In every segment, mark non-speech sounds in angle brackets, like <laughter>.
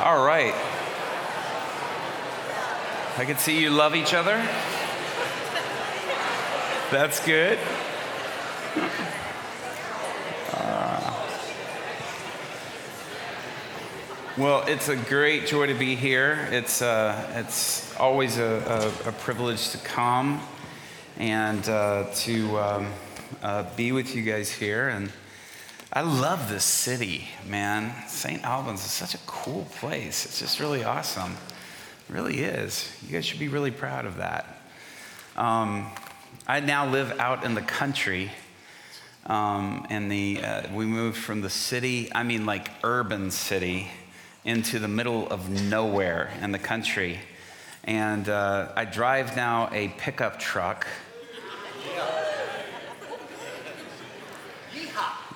All right. I can see you love each other. That's good. Uh, well, it's a great joy to be here. It's, uh, it's always a, a, a, privilege to come and uh, to um, uh, be with you guys here. And I love this city, man. St. Albans is such a cool place. It's just really awesome. It really is. You guys should be really proud of that. Um, I now live out in the country. Um, and the, uh, we moved from the city, I mean, like urban city, into the middle of nowhere in the country. And uh, I drive now a pickup truck.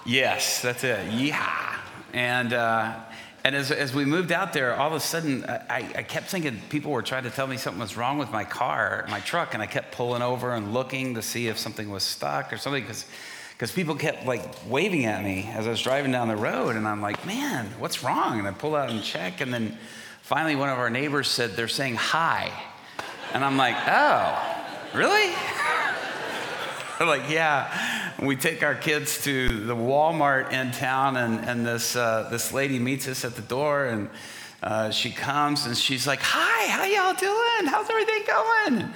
Yes, that's it. Yeehaw. And uh, and as, as we moved out there, all of a sudden, I, I kept thinking people were trying to tell me something was wrong with my car, my truck, and I kept pulling over and looking to see if something was stuck or something because because people kept like waving at me as I was driving down the road, and I'm like, man, what's wrong? And I pull out and check, and then finally one of our neighbors said they're saying hi, and I'm like, oh, really? <laughs> I'm like, yeah. We take our kids to the Walmart in town, and, and this, uh, this lady meets us at the door, and uh, she comes and she's like, Hi, how y'all doing? How's everything going?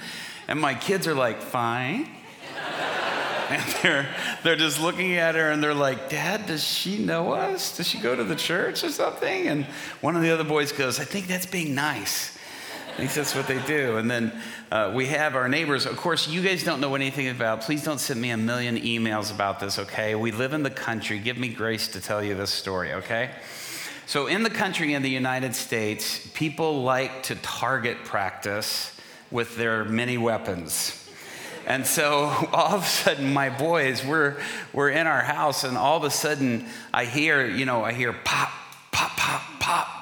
And my kids are like, Fine. <laughs> and they're, they're just looking at her and they're like, Dad, does she know us? Does she go to the church or something? And one of the other boys goes, I think that's being nice. At least that's what they do. And then uh, we have our neighbors. Of course, you guys don't know anything about. Please don't send me a million emails about this, okay? We live in the country. Give me grace to tell you this story, okay? So, in the country in the United States, people like to target practice with their many weapons. And so <laughs> all of a sudden, my boys, we're, we're in our house, and all of a sudden, I hear, you know, I hear pop, pop, pop, pop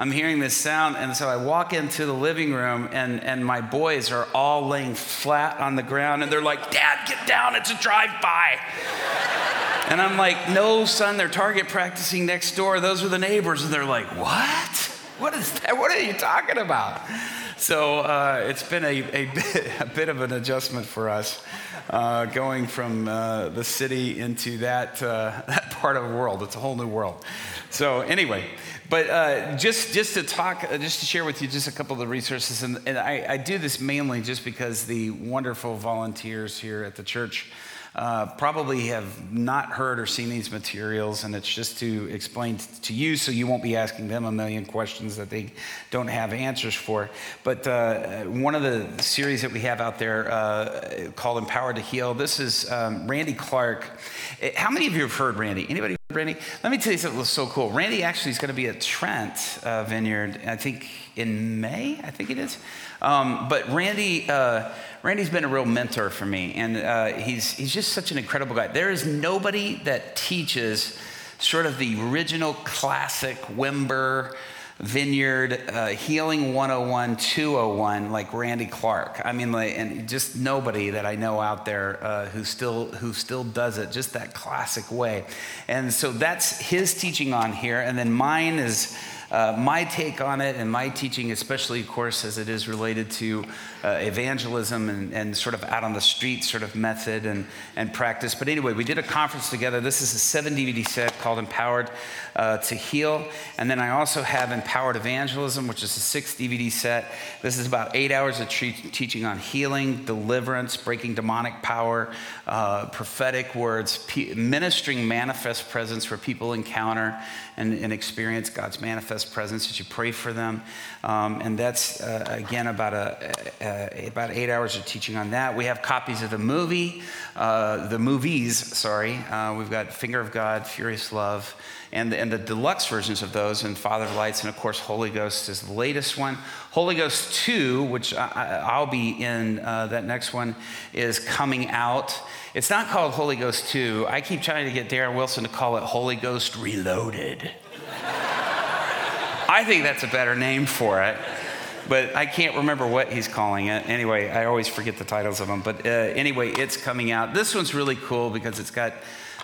I'm hearing this sound. And so I walk into the living room, and, and my boys are all laying flat on the ground. And they're like, Dad, get down. It's a drive by. and I'm like, No, son, they're target practicing next door. Those are the neighbors. And they're like, What? What is that? What are you talking about? So uh, it's been a, a, <laughs> bit, a bit of an adjustment for us. Uh, going from uh, the city into that, uh, <laughs> that part of the world. It's a whole new world. So, anyway, but uh, just, just to talk, uh, just to share with you just a couple of the resources, and, and I, I, do this mainly just because the wonderful volunteers here at the church uh, probably have not heard or seen these materials, and it's just to explain to you so you won't be asking them a million questions that they don't have answers for. But uh, one of the series that we have out there uh, called Empowered to Heal, this is um, Randy Clark. Eh, how many of you have heard Randy? Anybody heard Randy, let me tell you something that's so cool. Randy actually is going to be at Trent uh, Vineyard, I think in May, I think it is. Um, but Randy, uh, Randy's been a real mentor for me, and uh, he's, he's just such an incredible guy. There is nobody that teaches sort of the original classic Wimber Vineyard uh, Healing 101, 201, like Randy Clark. I mean, like, and just nobody that I know out there uh, who still who still does it just that classic way. And so that's his teaching on here, and then mine is uh, my take on it and my teaching, especially, of course, as it is related to uh, evangelism and, and, sort of out on the street sort of method and, and practice. But anyway, we did a conference together. This is a seven DVD set called Empowered uh, to Heal. And then I also have Empowered Evangelism, which is a six DVD set. This is about eight hours of tre- teaching on healing, deliverance, breaking demonic power, uh, prophetic words, ministering manifest presence where people encounter and, and experience God's manifest presence, that you pray for them. Um, and that's, uh, again, about, a, a, about eight hours of teaching on that. We have copies of the movie, uh, the movies, sorry. Uh, we've got Finger of God, Furious Love, and and the deluxe versions of those, and Father of Lights, and of course, Holy Ghost is the latest one. Holy Ghost 2, which I, will be in uh, that next one, is coming out. It's not called Holy Ghost 2. I keep trying to get Darren Wilson to call it Holy Ghost Reloaded. <laughs> I think that's a better name for it. But I can't remember what he's calling it. Anyway, I always forget the titles of them. But uh, anyway, it's coming out. This one's really cool because it's got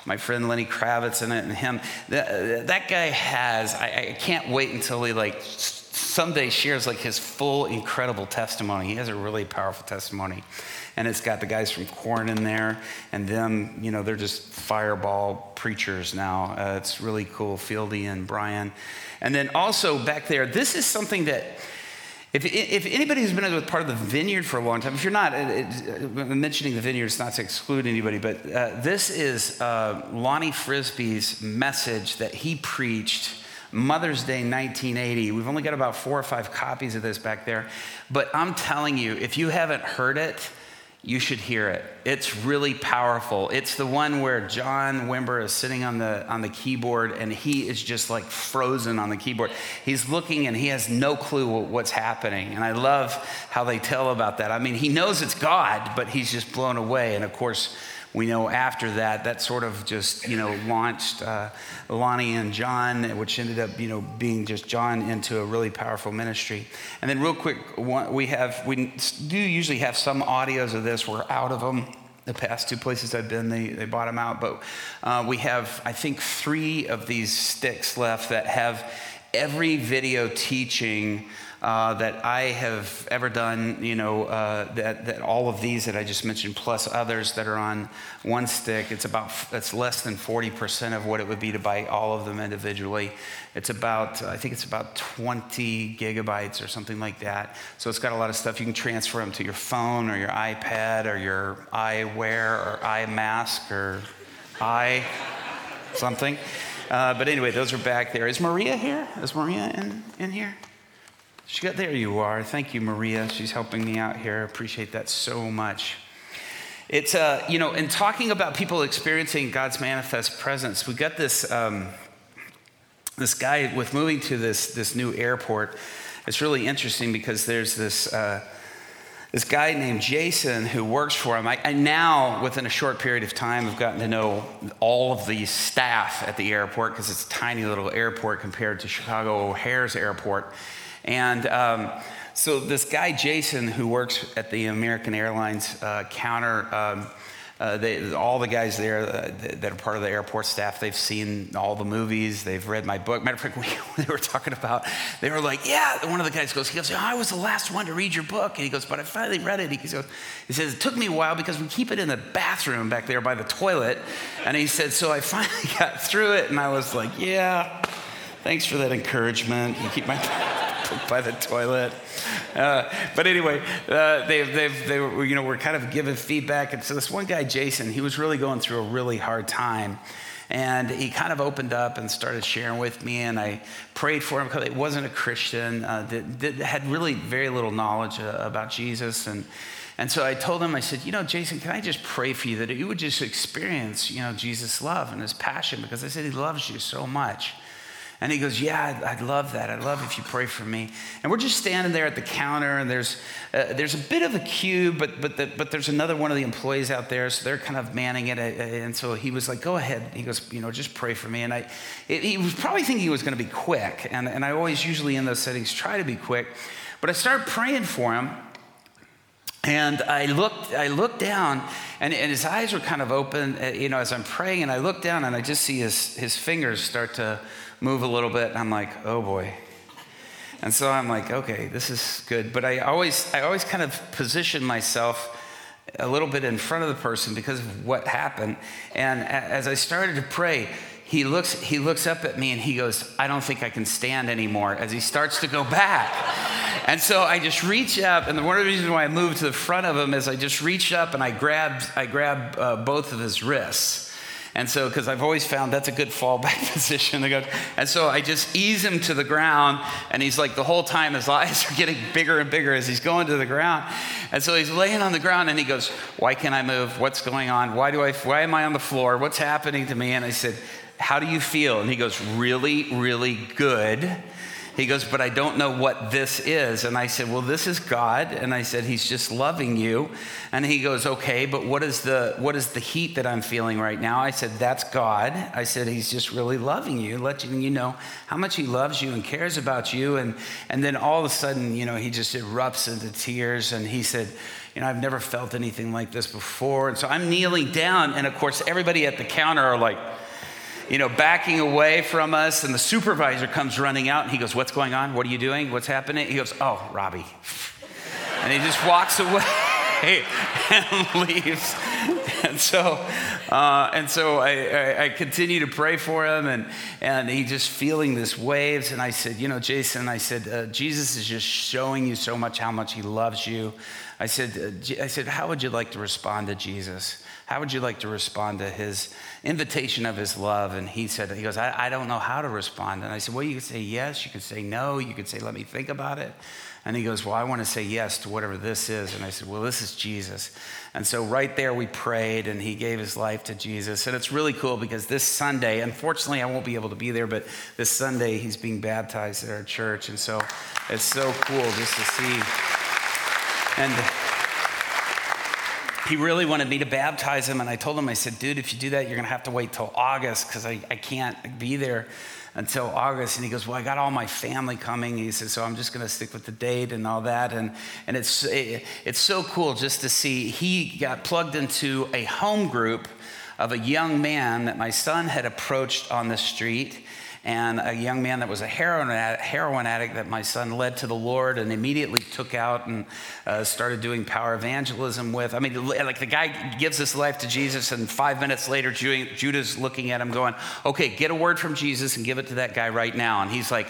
my friend Lenny Kravitz in it and him. That, that guy has, I, I can't wait until he like someday shares like his full incredible testimony. He has a really powerful testimony. And it's got the guys from Korn in there, and them, you know, they're just fireball preachers now. Uh, it's really cool, Fieldy and Brian. And then also back there, this is something that if, if anybody who's been with part of the vineyard for a long time, if you're not, it, it, mentioning the vineyard is not to exclude anybody, but uh, this is uh, Lonnie Frisbee's message that he preached Mother's Day 1980. We've only got about four or five copies of this back there, but I'm telling you, if you haven't heard it, you should hear it. It's really powerful. It's the one where John Wimber is sitting on the, on the keyboard and he is just like frozen on the keyboard. He's looking and he has no clue what's happening. And I love how they tell about that. I mean, he knows it's God, but he's just blown away. And of course, we know after that, that sort of just, you know, launched uh, Lonnie and John, which ended up, you know, being just John into a really powerful ministry. And then, real quick, we have, we do usually have some audios of this. We're out of them. The past two places I've been, they, they bought them out. But uh, we have, I think, three of these sticks left that have every video teaching uh, that I have ever done, you know, uh, that, that all of these that I just mentioned, plus others that are on one stick, it's about, it's less than 40% of what it would be to buy all of them individually. It's about, I think it's about 20 gigabytes or something like that. So it's got a lot of stuff. You can transfer them to your phone or your iPad or your eyewear or eye mask or eye something. Uh, but anyway, those are back there. Is Maria here? Is Maria in, in here? She got, there you are. Thank you, Maria. She's helping me out here. I appreciate that so much. It's, uh, you know, in talking about people experiencing God's manifest presence, we got this, um, this guy with moving to this, this new airport. It's really interesting because there's this, uh, this guy named Jason who works for him. I, I, now, within a short period of time, have gotten to know all of the staff at the airport because it's a tiny little airport compared to Chicago O'Hare's airport. And um, so this guy, Jason, who works at the American Airlines uh, counter, um, uh, they, all the guys there uh, that are part of the airport staff, they've seen all the movies, they've read my book. Matter of fact, <laughs> we, they were talking about, they were like, yeah, one of the guys goes, he goes, oh, I was the last one to read your book. And he goes, but I finally read it. He, goes, he says, it took me a while because we keep it in the bathroom back there by the toilet. And he said, so I <laughs> finally got through it. And I was like, yeah, thanks for that encouragement. You keep my <laughs> <laughs> by the toilet. Uh, but anyway, uh, they've, they've, they were, you know, we're kind of giving feedback. And so this one guy, Jason, he was really going through a really hard time. And he kind of opened up and started sharing with me, and I prayed for him because he wasn't a Christian, uh, that, that, had really very little knowledge uh, about Jesus. And, and so I told him, I said, you know, Jason, can I just pray for you that you would just experience, you know, Jesus' love and his passion? Because I said he loves you so much. And he goes, Yeah, I'd, I'd, love that. I'd love if you pray for me. And we're just standing there at the counter, and there's, uh, there's a bit of a queue, but, but, the, but there's another one of the employees out there, so they're kind of manning it. Uh, and so he was like, Go ahead. He goes, You know, just pray for me. And I, it, he was probably thinking he was going to be quick. And, and I always, usually in those settings, try to be quick. But I start praying for him. And I looked, I looked down, and, and his eyes were kind of open, uh, you know, as I'm praying. And I look down, and I just see his, his fingers start to move a little bit, and I'm like, oh boy. And so I'm like, okay, this is good. But I always, I always kind of position myself a little bit in front of the person because of what happened. And as I started to pray, he looks, he looks up at me and he goes, I don't think I can stand anymore as he starts to go back. and so I just reach up, and one of the reasons why I moved to the front of him is I just reached up and I grabbed, I grabbed uh, both of his wrists. And so, because I've always found that's a good fallback <laughs> position. to go. And so I just ease him to the ground, and he's like, the whole time his <laughs> eyes are getting bigger and bigger as he's going to the ground. And so he's laying on the ground, and he goes, Why can't I move? What's going on? Why, do I, why am I on the floor? What's happening to me? And I said, How do you feel? And he goes, Really, really good. He goes, But I don't know what this is. And I said, Well, this is God. And I said, He's just loving you. And he goes, Okay, but what is the what is the heat that I'm feeling right now? I said, That's God. I said, He's just really loving you, letting you know how much He loves you and cares about you. And and then all of a sudden, you know, he just erupts into tears and he said, you know, I've never felt anything like this before. And so I'm kneeling down, and of course, everybody at the counter are like, you know, backing away from us. And the supervisor comes running out and he goes, What's going on? What are you doing? What's happening? He goes, Oh, Robbie. <laughs> And he just walks away <laughs> and leaves. And so, uh, and so I, I, I, continue to pray for him, and, and he just feeling this waves. And I said, You know, Jason, I said, uh, Jesus is just showing you so much how much he loves you. I said, uh, I said, How would you like to respond to Jesus? How would you like to respond to his invitation of his love? And he said, He goes, I, I don't know how to respond. And I said, Well, you could say yes, you could say no, you could say, Let me think about it. And he goes, Well, I want to say yes to whatever this is. And I said, Well, this is Jesus. And so right there we prayed and he gave his life to Jesus. And it's really cool because this Sunday, unfortunately, I won't be able to be there, but this Sunday he's being baptized at our church. And so it's so cool just to see. And he really wanted me to baptize him. And I told him, I said, dude, if you do that, you're going to have to wait till August because I, I can't be there until August. And he goes, well, I got all my family coming. He says, so I'm just going to stick with the date and all that. And, and it's, it, it's so cool just to see he got plugged into a home group of a young man that my son had approached on the street and a young man that was a heroin addict, heroin addict that my son led to the Lord and immediately took out and uh, started doing power evangelism with. I mean, like the guy gives his life to Jesus, and five minutes later, Judah's looking at him going, Okay, get a word from Jesus and give it to that guy right now. And he's like,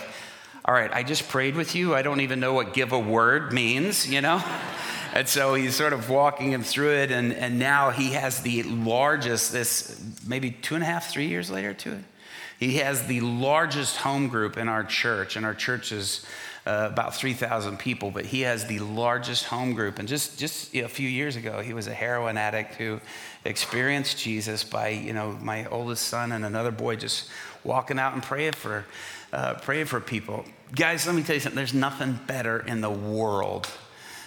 All right, I just prayed with you. I don't even know what give a word means, you know? <laughs> And so he's sort of walking him through it, and, and now he has the largest, this maybe two and a half, three years later to it he has the largest home group in our church, and our church is uh, about 3,000 people, but he has the largest home group. And just, just you know, a few years ago, he was a heroin addict who experienced Jesus by, you know, my oldest son and another boy just walking out and praying for, uh, praying for people. Guys, let me tell you something. There's nothing better in the world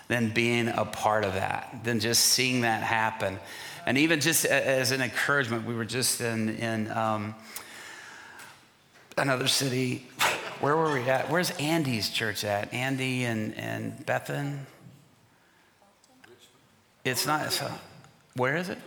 than being a part of that, than just seeing that happen. And even just as an encouragement, we were just in, in um, another city. Where were we at? Where's Andy's church at? Andy and, and Bethan? It's not. It's, uh, where is it?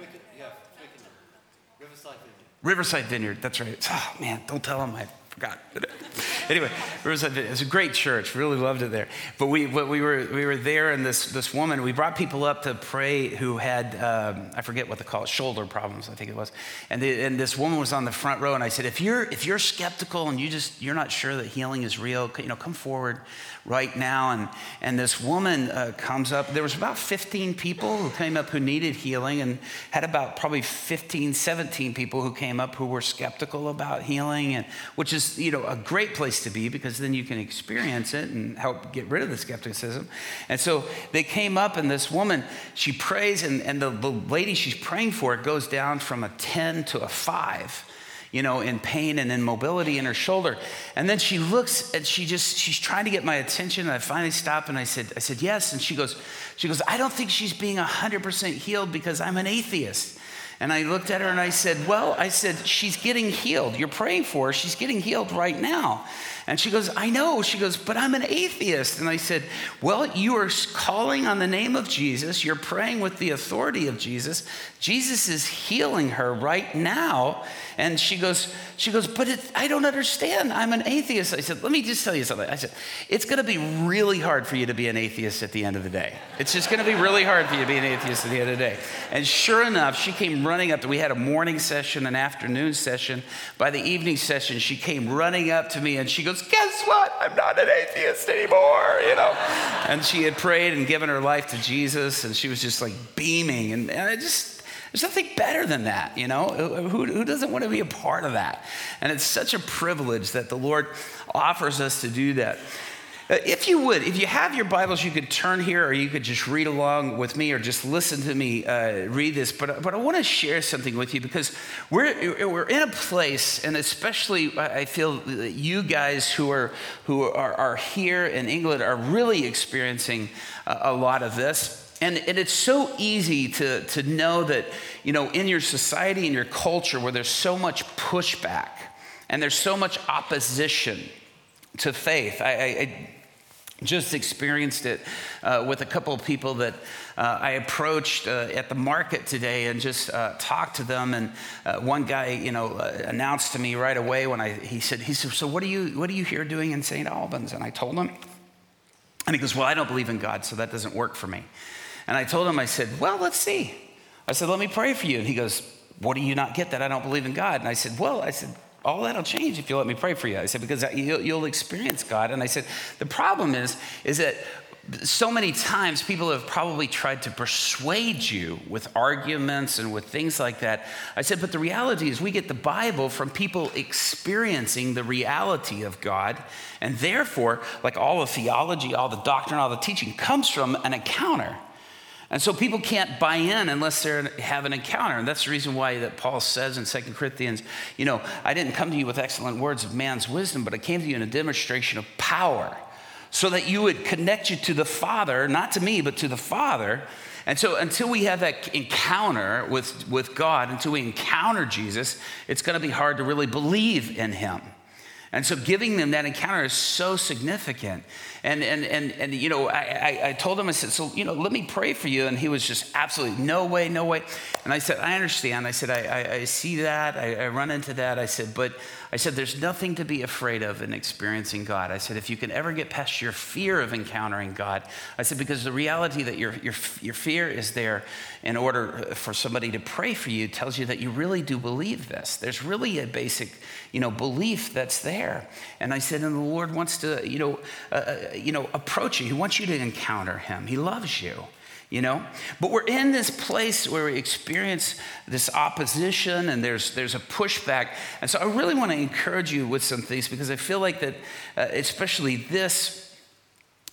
Riverside Vineyard. Riverside Vineyard. That's right. Oh, man, don't tell them I forgot. <laughs> anyway, Riverside, it was a great church. Really loved it there. But we, we were we were there, and this this woman. We brought people up to pray who had um, I forget what they call it, shoulder problems. I think it was. And the, and this woman was on the front row, and I said, if you're if you're skeptical and you just you're not sure that healing is real, you know, come forward right now. And, and this woman uh, comes up. There was about 15 people who came up who needed healing and had about probably 15, 17 people who came up who were skeptical about healing, and, which is, you know, a great place to be because then you can experience it and help get rid of the skepticism. And so they came up and this woman, she prays and, and the, the lady she's praying for goes down from a 10 to a five you know, in pain and in mobility in her shoulder. And then she looks and she just, she's trying to get my attention. And I finally stop and I said, I said, yes. And she goes, she goes, I don't think she's being 100% healed because I'm an atheist. And I looked at her and I said, Well, I said, she's getting healed. You're praying for her. She's getting healed right now. And she goes, I know. She goes, But I'm an atheist. And I said, Well, you are calling on the name of Jesus. You're praying with the authority of Jesus. Jesus is healing her right now. And she goes, she goes, but it, I don't understand. I'm an atheist. I said, let me just tell you something. I said, it's going to be really hard for you to be an atheist at the end of the day. It's just going to be really hard for you to be an atheist at the end of the day. And sure enough, she came running up. To, we had a morning session, an afternoon session. By the evening session, she came running up to me and she goes, guess what? I'm not an atheist anymore, you know. and she had prayed and given her life to Jesus, and she was just like beaming. And, and I just there's nothing better than that, you know? Who, who doesn't want to be a part of that? And it's such a privilege that the Lord offers us to do that. Uh, if you would, if you have your Bibles, you could turn here or you could just read along with me or just listen to me uh, read this. But, but I want to share something with you because we're, we're in a place, and especially I feel that you guys who are, who are, are here in England are really experiencing a, a lot of this. And, and, it's so easy to, to know that, you know, in your society, in your culture, where there's so much pushback and there's so much opposition to faith. I, I just experienced it uh, with a couple of people that uh, I approached uh, at the market today and just uh, talked to them. And uh, one guy, you know, uh, announced to me right away when I he said he said, "So what are you what are you here doing in St. Albans?" And I told him, and he goes, "Well, I don't believe in God, so that doesn't work for me." And I told him, I said, "Well, let's see." I said, "Let me pray for you." And he goes, "What do you not get that I don't believe in God?" And I said, "Well, I said." All that'll change if you let me pray for you. I said, because you'll, experience God. And I said, the problem is, is that so many times people have probably tried to persuade you with arguments and with things like that. I said, but the reality is we get the Bible from people experiencing the reality of God. And therefore, like all the theology, all the doctrine, all the teaching comes from an encounter. And so people can't buy in unless they have an encounter. And that's the reason why that Paul says in 2 Corinthians, you know, I didn't come to you with excellent words of man's wisdom, but I came to you in a demonstration of power so that you would connect you to the Father, not to me, but to the Father. And so until we have that encounter with, with God, until we encounter Jesus, it's going to be hard to really believe in him. And so giving them that encounter is so significant. And, and, and, and you know, I, I, told him, I said, so, you know, let me pray for you. And he was just absolutely, no way, no way. And I said, I understand. I said, I, I, I see that. I, I run into that. I said, but I said, there's nothing to be afraid of in experiencing God. I said, if you can ever get past your fear of encountering God, I said, because the reality that your, your, your fear is there in order for somebody to pray for you tells you that you really do believe this. There's really a basic, you know, belief that's there. And I said, and the Lord wants to, you know, uh, uh you know, approach you. He wants you to encounter him. He loves you you know but we're in this place where we experience this opposition and there's there's a pushback and so i really want to encourage you with some things because i feel like that uh, especially this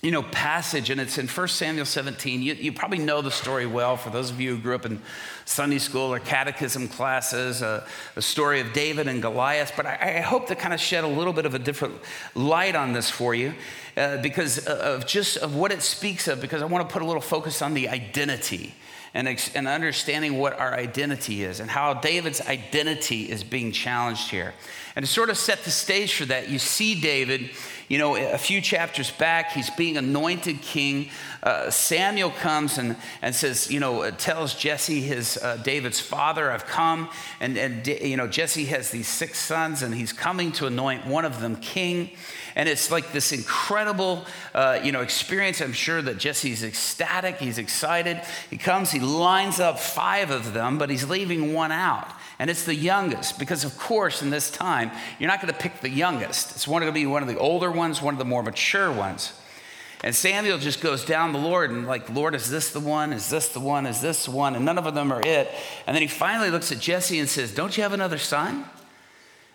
you know passage and it's in 1 samuel 17 you, you probably know the story well for those of you who grew up in sunday school or catechism classes uh, the story of david and goliath but I, I, hope to kind of shed a little bit of a different light on this for you uh, because of just of what it speaks of because i want to put a little focus on the identity and, and understanding what our identity is and how david's identity is being challenged here. And to sort of set the stage for that you see david you know, a few chapters back, he's being anointed king. Uh, Samuel comes and, and says, you know, uh, tells Jesse, his uh, David's father, I've come. And, and, you know, Jesse has these six sons, and he's coming to anoint one of them king. And it's like this incredible, uh, you know, experience. I'm sure that Jesse's ecstatic. He's excited. He comes, he lines up five of them, but he's leaving one out and it's the youngest because of course in this time you're not going to pick the youngest. It's going to be one of the older ones one of the more mature ones. And samuel just goes down the lord and like lord is this the one? Is this the one? Is this the one? And none of them are it. And then he finally looks at jesse and says don't you have another son?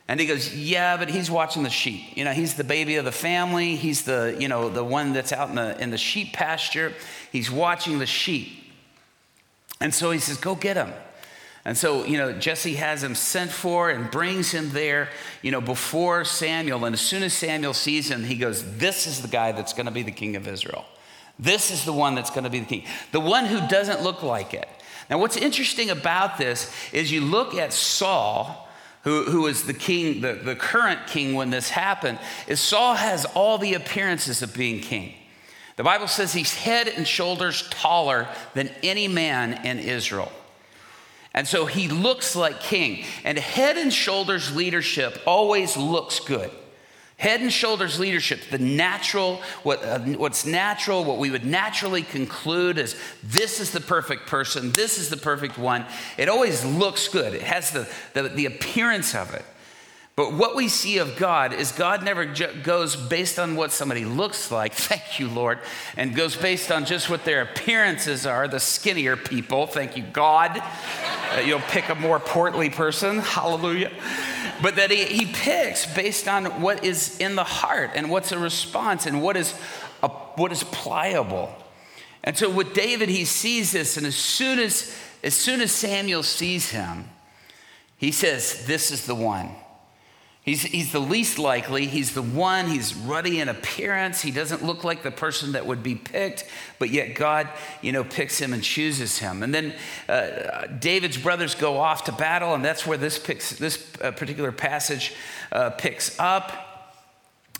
And he goes yeah but he's watching the sheep. You know he's the baby of the family. He's the you know the one that's out in the in the sheep pasture. He's watching the sheep. And so he says go get him and so, you know, Jesse has him sent for and brings him there, you know, before Samuel. And as soon as Samuel sees him, he goes, This is the guy that's going to be the king of Israel. This is the one that's going to be the king, the one who doesn't look like it. Now, what's interesting about this is you look at Saul, who, who was the king, the, the current king when this happened, is Saul has all the appearances of being king. The Bible says he's head and shoulders taller than any man in Israel. And so he looks like king. And head and shoulders leadership always looks good. Head and shoulders leadership, the natural, what, uh, what's natural, what we would naturally conclude is this is the perfect person, this is the perfect one. It always looks good, it has the, the, the appearance of it. But what we see of God is God never goes based on what somebody looks like, <laughs> thank you, Lord, and goes based on just what their appearances are, the skinnier people, thank you, God. Uh, you'll pick a more portly person, <laughs> hallelujah. But that he, he picks based on what is in the heart and what's a response and what is, a, what is pliable. And so with David, he sees this, and as soon as, as soon as Samuel sees him, he says, This is the one. He's, he's the least likely. He's the one. He's ruddy in appearance. He doesn't look like the person that would be picked, but yet God, you know, picks him and chooses him. And then uh, David's brothers go off to battle, and that's where this, picks, this uh, particular passage uh, picks up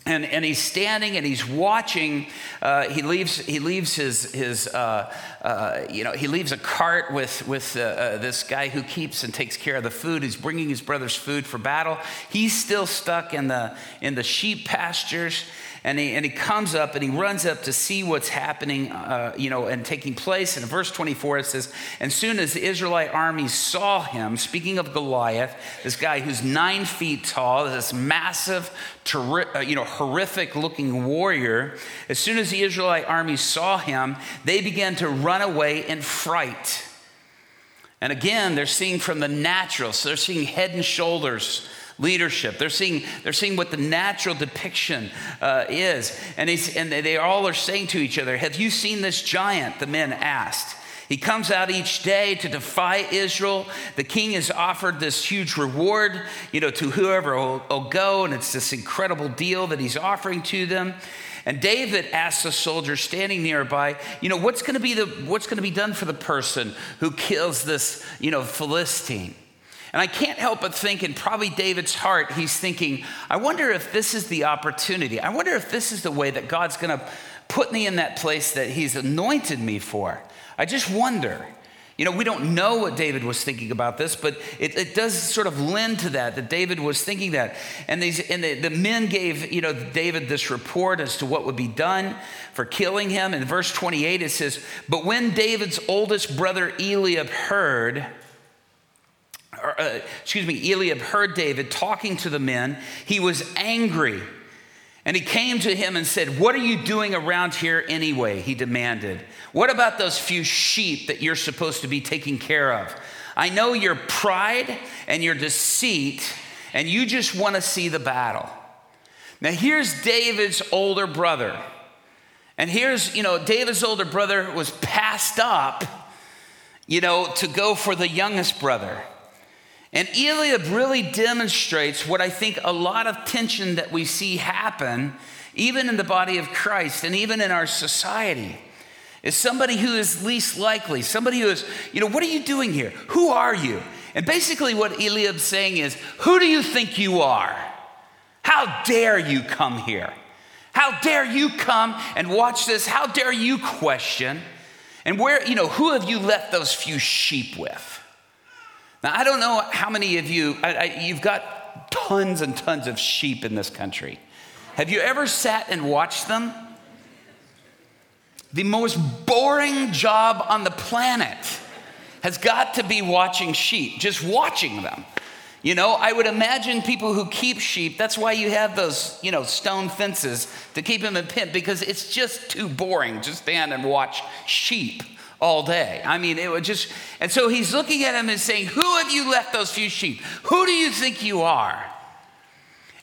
and, and he's standing and he's watching. Uh, he leaves, he leaves his, his uh, uh, you know, he leaves a cart with, with uh, uh, this guy who keeps and takes care of the food. He's bringing his brother's food for battle. He's still stuck in the, in the sheep pastures and he, and he comes up and he runs up to see what's happening, uh, you know, and taking place. And in verse 24, it says, And soon as the Israelite army saw him, speaking of Goliath, this guy who's nine feet tall, this massive, uh, you know, horrific looking warrior, as soon as the Israelite army saw him, they began to run away in fright. And again, they're seeing from the natural, so they're seeing head and shoulders leadership. They're seeing, they're seeing what the natural depiction uh, is. And, and they all are saying to each other, Have you seen this giant? The men asked. He comes out each day to defy Israel. The king has offered this huge reward, you know, to whoever will, will go, and it's this incredible deal that he's offering to them. And David asks a soldier standing nearby, you know, what's going to be the what's going to be done for the person who kills this, you know, Philistine? And I can't help but think, in probably David's heart, he's thinking, I wonder if this is the opportunity. I wonder if this is the way that God's going to put me in that place that he's anointed me for. I just wonder. You know, we don't know what David was thinking about this, but it, it does sort of lend to that, that David was thinking that. And, these, and the, the men gave, you know, David this report as to what would be done for killing him. In verse 28, it says, But when David's oldest brother Eliab heard, uh, excuse me, Eliab heard David talking to the men. He was angry. And he came to him and said, What are you doing around here anyway? He demanded. What about those few sheep that you're supposed to be taking care of? I know your pride and your deceit, and you just want to see the battle. Now, here's David's older brother. And here's, you know, David's older brother was passed up, you know, to go for the youngest brother. And Eliab really demonstrates what I think a lot of tension that we see happen, even in the body of Christ and even in our society, is somebody who is least likely, somebody who is, you know, what are you doing here? Who are you? And basically, what Eliab's saying is, who do you think you are? How dare you come here? How dare you come and watch this? How dare you question? And where, you know, who have you left those few sheep with? Now, I don't know how many of you, I, I, you've got tons and tons of sheep in this country. Have you ever sat and watched them? The most boring job on the planet has got to be watching sheep, just watching them. You know, I would imagine people who keep sheep, that's why you have those, you know, stone fences to keep them in pen because it's just too boring to stand and watch sheep all day. I mean, it would just, and so he's looking at him and saying, Who have you left those few sheep? Who do you think you are?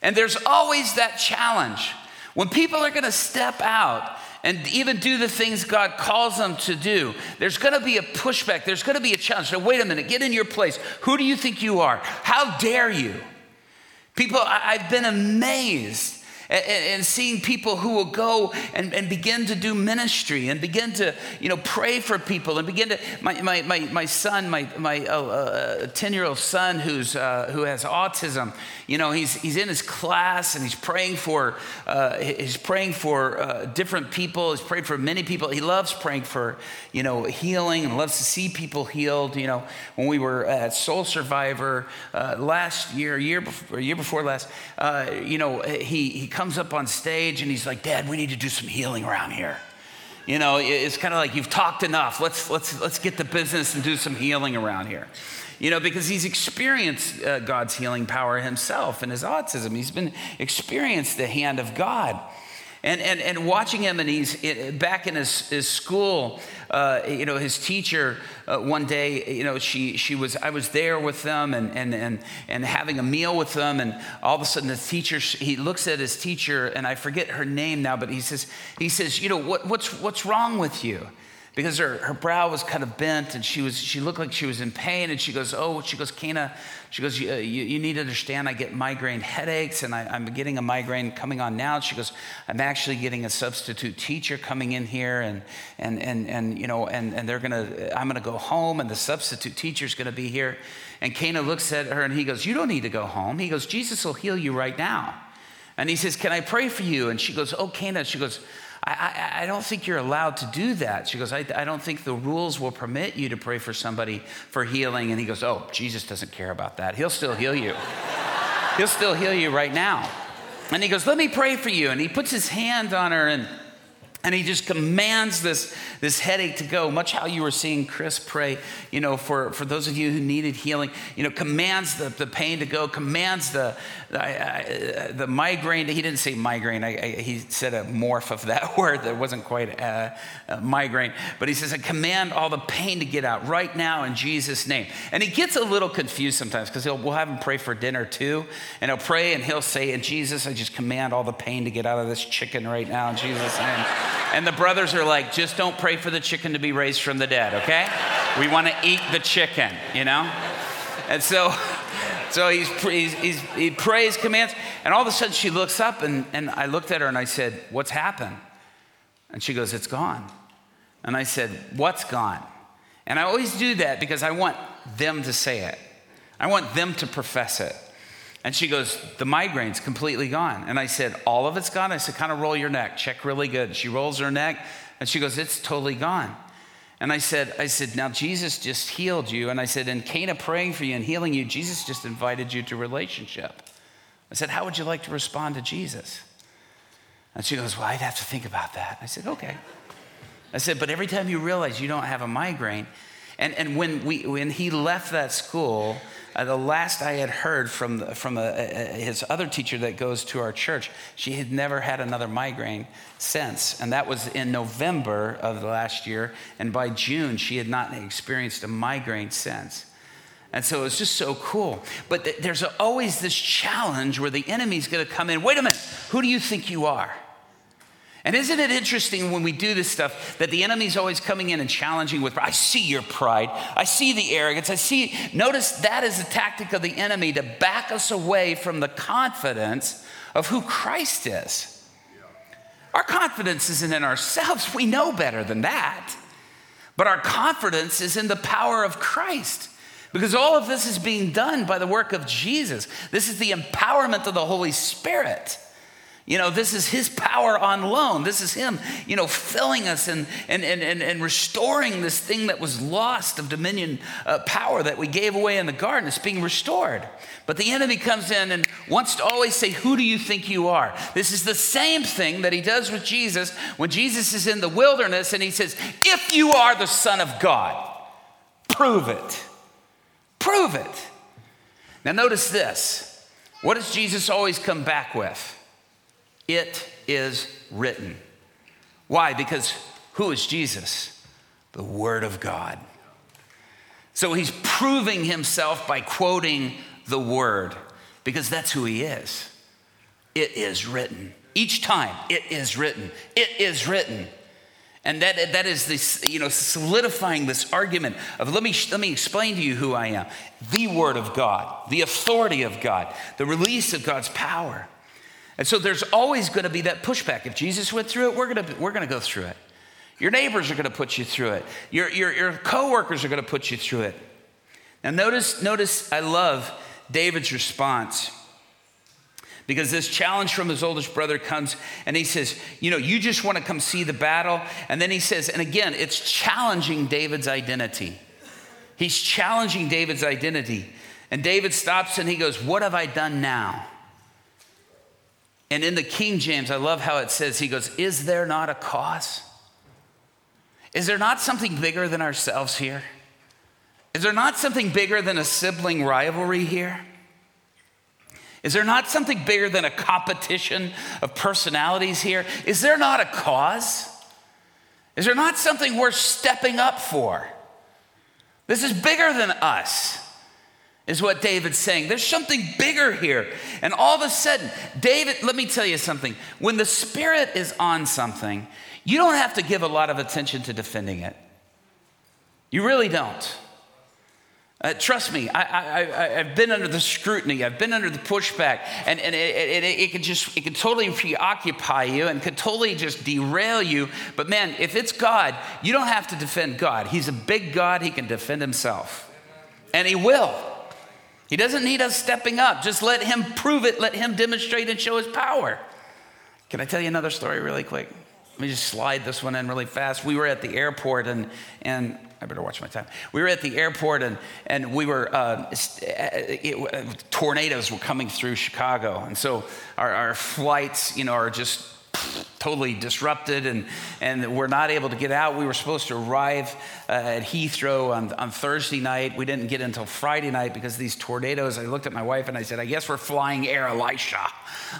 And there's always that challenge. When people are going to step out and even do the things God calls them to do, there's going to be a pushback. There's going to be a challenge. So, wait a minute, get in your place. Who do you think you are? How dare you? People, I've been amazed and, and seeing people who will go and, and begin to do ministry and begin to, you know, pray for people and begin to, my, my, my, my son, my, my 10 uh, uh, year old son who's, uh, who has autism, you know, he's, he's in his class and he's praying for, uh, he's praying for uh, different people. He's prayed for many people. He loves praying for, you know, healing and loves to see people healed. You know, when we were at Soul Survivor uh, last year, year before, year before last, you know, he, he comes up on stage and he's like, Dad, we need to do some healing around here. You know, it's kind of like you've talked enough. Let's, let's, let's get the business and do some healing around here. You know, because he's experienced uh, God's healing power himself in his autism. He's been experienced the hand of God. And, and, and watching him, and he's back in his, his school, uh, you know, his teacher uh, one day, you know, she, she was, I was there with them and, and, and, and having a meal with them. And all of a sudden the teacher, he looks at his teacher and I forget her name now, but he says, he says, you know, what, what's, what's wrong with you? Because her, her brow was kind of bent and she was she looked like she was in pain. And she goes oh she goes Kana she goes you, you, you need to understand I get migraine headaches and I, am getting a migraine coming on now. She goes I'm actually getting a substitute teacher coming in here and and and and you know and and they're gonna I'm gonna go home and the substitute teacher's gonna be here. And Kana looks at her and he goes you don't need to go home. He goes Jesus will heal you right now. And he says can I pray for you? And she goes oh Kana she goes I, I, don't think you're allowed to do that. She goes, I, I don't think the rules will permit you to pray for somebody for healing. And he goes, Oh, Jesus doesn't care about that. He'll still heal you. He'll still heal you right now. And he goes, Let me pray for you. And he puts his hand on her and and he just commands this, this headache to go, much how you were seeing Chris pray, you know, for, for those of you who needed healing, you know, commands the, the pain to go, commands the, the, uh, the migraine. He didn't say migraine. I, I, he said a morph of that <laughs> word that wasn't quite a, a migraine. But he says, I command all the pain to get out right now in Jesus' name. And he gets a little confused sometimes because we'll have him pray for dinner too. And he'll pray and he'll say, in Jesus, I just command all the pain to get out of this chicken right now in Jesus' name. And the brothers are like, just don't pray for the chicken to be raised from the dead, okay? We want to eat the chicken, you know? And so, so he's, he's, he's, he prays, commands, and all of a sudden she looks up, and, and I looked at her and I said, What's happened? And she goes, It's gone. And I said, What's gone? And I always do that because I want them to say it, I want them to profess it. And she goes, The migraine's completely gone. And I said, All of it's gone? I said, Kind of roll your neck, check really good. She rolls her neck and she goes, It's totally gone. And I said, I said, now Jesus just healed you. And I said, in Cana praying for you and healing you, Jesus just invited you to relationship. I said, how would you like to respond to Jesus? And she goes, well, I'd have to think about that. I said, okay. I said, but every time you realize you don't have a migraine, and, and when, we, when he left that school, uh, the last I had heard from, from a, a, his other teacher that goes to our church, she had never had another migraine since. And that was in November of the last year. And by June, she had not experienced a migraine since. And so it was just so cool. But th- there's always this challenge where the enemy's going to come in. Wait a minute, who do you think you are? And isn't it interesting when we do this stuff that the enemy's always coming in and challenging with, I see your pride. I see the arrogance. I see, notice that is a tactic of the enemy to back us away from the confidence of who Christ is. Our confidence isn't in ourselves. We know better than that. But our confidence is in the power of Christ. Because all of this is being done by the work of Jesus. This is the empowerment of the Holy Spirit. You know, this is his power on loan. This is him, you know, filling us and, and, and, and, and restoring this thing that was lost of dominion uh, power that we gave away in the garden. It's being restored. But the enemy comes in and wants to always say, Who do you think you are? This is the same thing that he does with Jesus when Jesus is in the wilderness and he says, If you are the Son of God, prove it. Prove it. Now, notice this. What does Jesus always come back with? It is written. Why? Because who is Jesus? The Word of God. So he's proving himself by quoting the Word because that's who he is. It is written. Each time, it is written. It is written. And that, that is this, you know, solidifying this argument of let me, let me explain to you who I am. The Word of God, the authority of God, the release of God's power. And so there's always going to be that pushback. If Jesus went through it, we're going to, we're going to go through it. Your neighbors are going to put you through it. Your, your, your coworkers are going to put you through it. Now notice, notice I love David's response because this challenge from his oldest brother comes and he says, You know, you just want to come see the battle. And then he says, and again, it's challenging David's identity. He's challenging David's identity. And David stops and he goes, What have I done now? And in the King James, I love how it says, he goes, Is there not a cause? Is there not something bigger than ourselves here? Is there not something bigger than a sibling rivalry here? Is there not something bigger than a competition of personalities here? Is there not a cause? Is there not something worth stepping up for? This is bigger than us, is what David's saying. There's something bigger here. And all of a sudden, David, let me tell you something. When the Spirit is on something, you don't have to give a lot of attention to defending it. You really don't. Uh, trust me, I, have been under the scrutiny, I've been under the pushback, and, and it, it, it, can just, it can totally preoccupy you and could totally just derail you. But man, if it's God, you don't have to defend God. He's a big God, He can defend Himself. And He will. He doesn't need us stepping up. Just let Him prove it, let Him demonstrate and show His power. Can I tell you another story really quick? Let me just slide this one in really fast. We were at the airport, and, and I better watch my time. We were at the airport and, and we were, uh, it, uh, tornadoes were coming through Chicago. And so our, our flights, you know, are just totally disrupted and, and we're not able to get out. We were supposed to arrive uh, at Heathrow on, on Thursday night. We didn't get until Friday night because these tornadoes. I looked at my wife and I said, I guess we're flying Air Elisha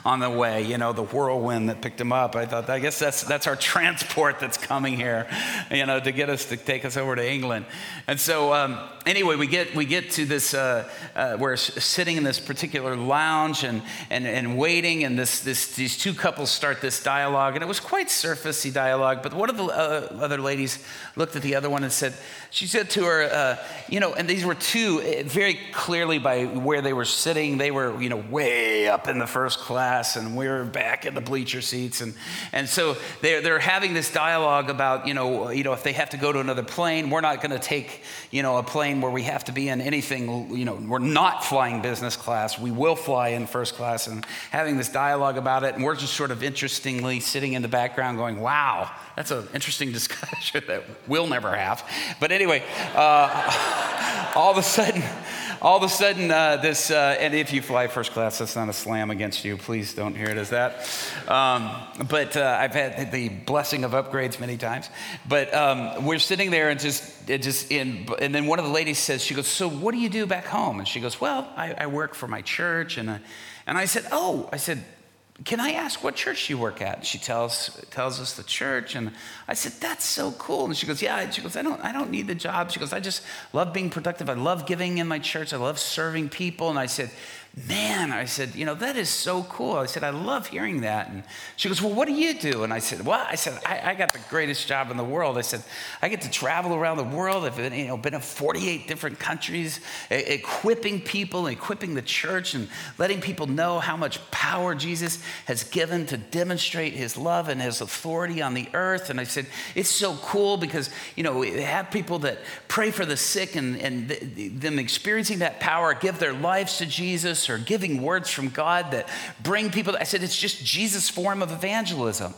on the way, you know, the whirlwind that picked him up. I thought, I guess that's, that's our <laughs> transport that's coming here, you know, to get us to take us over to England. And so, um, anyway, we get, we get to this, uh, uh, we're sitting in this particular lounge and, and, and waiting, and this, this, these two couples start this dialogue, and it was quite surfacey dialogue. But one of the uh, other ladies looked at the other one and said, she said to her, uh, you know, and these were two eh, very clearly by where they were sitting, they were, you know, way up in the first class, and we were back in the bleacher seats, and and so they're they're having this dialogue about, you know, you know, if they have to go to another plane, we're not going to take, you know, a plane where we have to be in anything, you know, we're not flying business class, we will fly in first class, and having this dialogue about it, and we're just sort of interesting sitting in the background going, wow, that's an interesting <laughs> discussion that we'll never have. But anyway, uh, <laughs> all of a sudden, all of a sudden, uh, this, uh, and if you fly first class, that's not a slam against you. Please don't hear it as that. Um, but uh, I've had the blessing of upgrades many times. But um, we're sitting there and just, just in, and then one of the ladies says, she goes, So what do you do back home? And she goes, Well, I, I work for my church. And, I, and I said, Oh, I said, can I ask what church you work at? she tells, tells us the church. And I said, That's so cool. And she goes, Yeah. And she goes, I don't, I don't need the job. She goes, I just love being productive. I love giving in my church. I love serving people. And I said, Man, I said, you know, that is so cool. I said, I love hearing that. And she goes, Well, what do you do? And I said, Well, I said, I, I got the greatest job in the world. I said, I get to travel around the world. I've been, you know, been in 48 different countries, equipping people, equipping the church, and letting people know how much power Jesus has given to demonstrate his love and his authority on the earth. And I said, It's so cool because, you know, we have people that pray for the sick and, and them experiencing that power, give their lives to Jesus or giving words from God that bring people. I said, it's just Jesus' form of evangelism.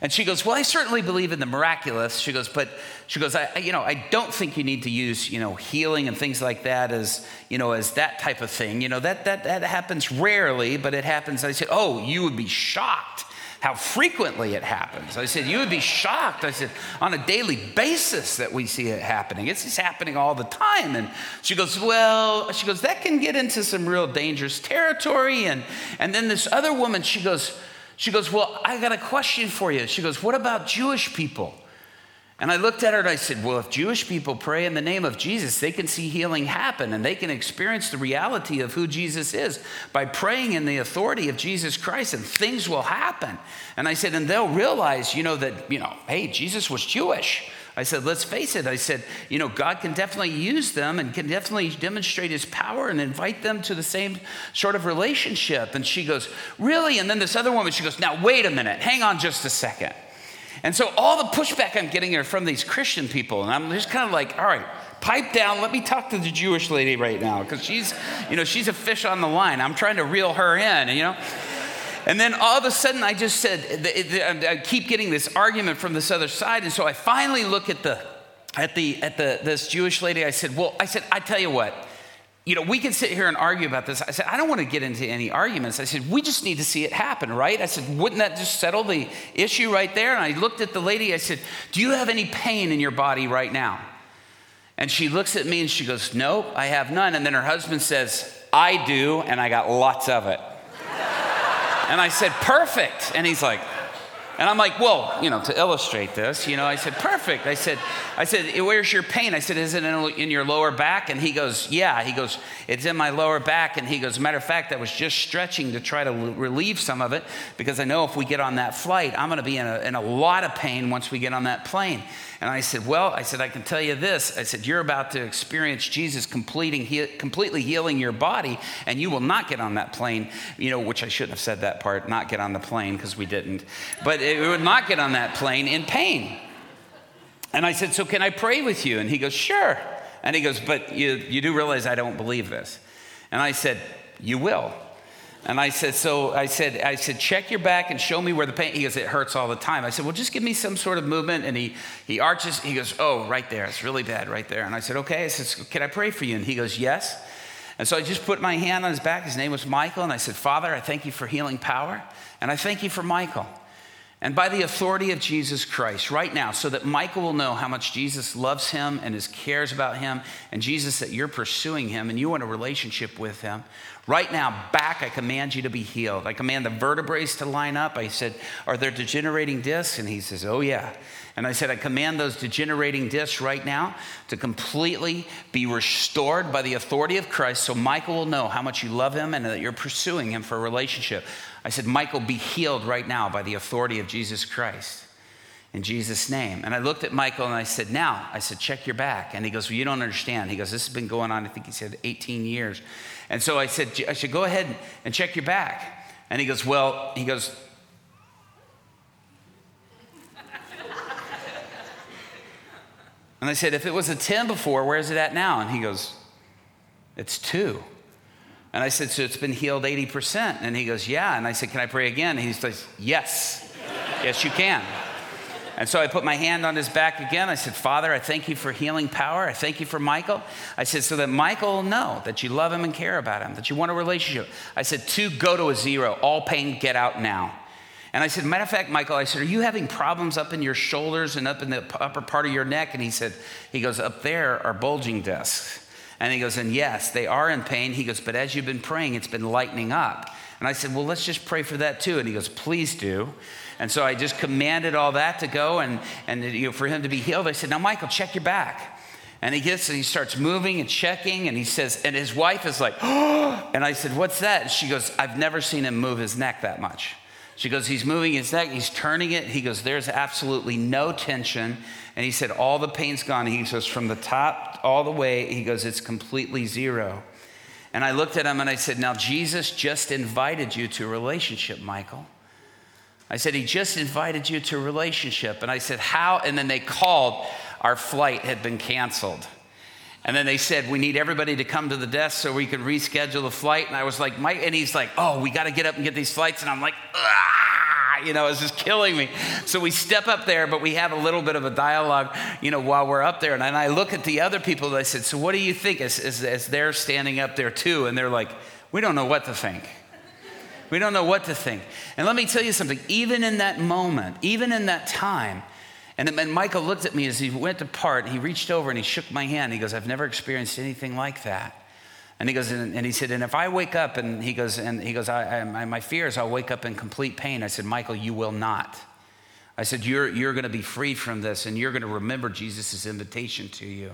And she goes, Well, I certainly believe in the miraculous. She goes, But she goes, I, you know, I don't think you need to use, you know, healing and things like that as, you know, as that type of thing. You know, that, that, that happens rarely, but it happens. I said, Oh, you would be shocked how frequently it happens. I said, You would be shocked. I said, On a daily basis that we see it happening. It's just happening all the time. And she goes, Well, she goes, That can get into some real dangerous territory. And, and then this other woman, she goes, she goes, Well, I got a question for you. She goes, What about Jewish people? And I looked at her and I said, Well, if Jewish people pray in the name of Jesus, they can see healing happen and they can experience the reality of who Jesus is by praying in the authority of Jesus Christ, and things will happen. And I said, And they'll realize, you know, that, you know, hey, Jesus was Jewish. I said, let's face it. I said, you know, God can definitely use them and can definitely demonstrate his power and invite them to the same sort of relationship. And she goes, really? And then this other woman, she goes, now, wait a minute, hang on just a second. And so all the pushback I'm getting are from these Christian people. And I'm just kind of like, all right, pipe down. Let me talk to the Jewish lady right now because she's, you know, she's a fish on the line. I'm trying to reel her in, you know. And then all of a sudden, I just said, um, I keep getting this argument from this other side. And so I finally look at the, at the, at the, this Jewish lady. I said, well, I said, I tell you what, you know, we can sit here and argue about this. I said, I don't want to get into any arguments. I said, we just need to see it happen, right? I said, wouldn't that just settle the issue right there? And I looked at the lady, I said, Do you have any pain in your body right now? And she looks at me and she goes, Nope, I have none. And then her husband says, I do, and I got lots of it. and I said, Perfect. And he's like, and I'm like, well, you know, to illustrate this, you know, I said, perfect. I said, I said, where's your pain? I said, is it in, in, your lower back? And he goes, yeah. He goes, it's in my lower back. And he goes, matter of fact, I was just stretching to try to relieve some of it because I know if we get on that flight, I'm going to be in a, in a lot of pain once we get on that plane. And I said, Well, I said, I can tell you this. I said, You're about to experience Jesus completing, he, completely healing your body, and you will not get on that plane, you know, which I shouldn't have said that part, not get on the plane because we didn't. But it would not get on that plane in pain. And I said, So can I pray with you? And he goes, Sure. And he goes, But you, you do realize I don't believe this. And I said, You will. And I said, so I said, I said, check your back and show me where the pain. He goes, it hurts all the time. I said, well, just give me some sort of movement. And he he arches. He goes, oh, right there. It's really bad right there. And I said, okay. I said, can I pray for you? And he goes, yes. And so I just put my hand on his back. His name was Michael. And I said, Father, I thank you for healing power. And I thank you for Michael. And by the authority of Jesus Christ, right now, so that Michael will know how much Jesus loves him and is cares about him, and Jesus, that you're pursuing him and you want a relationship with him. Right now, back, I command you to be healed. I command the vertebrae to line up. I said, Are there degenerating discs? And he says, Oh, yeah. And I said, I command those degenerating discs right now to completely be restored by the authority of Christ so Michael will know how much you love him and that you're pursuing him for a relationship. I said, Michael, be healed right now by the authority of Jesus Christ. In Jesus' name. And I looked at Michael and I said, Now, I said, check your back. And he goes, Well, you don't understand. He goes, This has been going on, I think he said 18 years. And so I said, I should go ahead and check your back. And he goes, Well, he goes, <laughs> And I said, if it was a 10 before, where is it at now? And he goes, it's two. And I said, so it's been healed 80%. And he goes, yeah. And I said, can I pray again? And he says, yes. yes, you can. And so I put my hand on his back again. I said, Father, I thank you for healing power. I thank you for Michael. I said, so that Michael will know that you love him and care about him, that you want a relationship. I said, two, go to a zero. All pain, get out now. And I said, matter of fact, Michael, I said, are you having problems up in your shoulders and up in the upper part of your neck? And he said, he goes, up there are bulging discs. And he goes, and yes, they are in pain. He goes, but as you've been praying, it's been lightening up. And I said, well, let's just pray for that too. And he goes, please do. And so I just commanded all that to go and, and you know, for him to be healed. I said, now, Michael, check your back. And he gets and he starts moving and checking and he says, and his wife is like, oh, <gasps> and I said, what's that? And she goes, I've never seen him move his neck that much. She goes, He's moving his neck, he's turning it. He goes, There's absolutely no tension. And he said, All the pain's gone. He goes, From the top all the way, he goes, It's completely zero. And I looked at him and I said, Now, Jesus just invited you to a relationship, Michael. I said, He just invited you to a relationship. And I said, How? And then they called. Our flight had been canceled. And then they said, We need everybody to come to the desk so we could reschedule the flight. And I was like, Mike, and he's like, Oh, we got to get up and get these flights. And I'm like, Ah, Ah, you know, it's just killing me. So we step up there, but we have a little bit of a dialogue, you know, while we're up there. And I look at the other people and I said, So what do you think as, as, as they're standing up there too? And they're like, We don't know what to think. We don't know what to think. And let me tell you something, even in that moment, even in that time, and then Michael looked at me as he went to part. He reached over and he shook my hand. He goes, I've never experienced anything like that. And he goes, and, and he said, and if I wake up, and he goes, and he goes, I, I, my fear is I'll wake up in complete pain. I said, Michael, you will not. I said, you're, you're going to be free from this, and you're going to remember Jesus' invitation to you.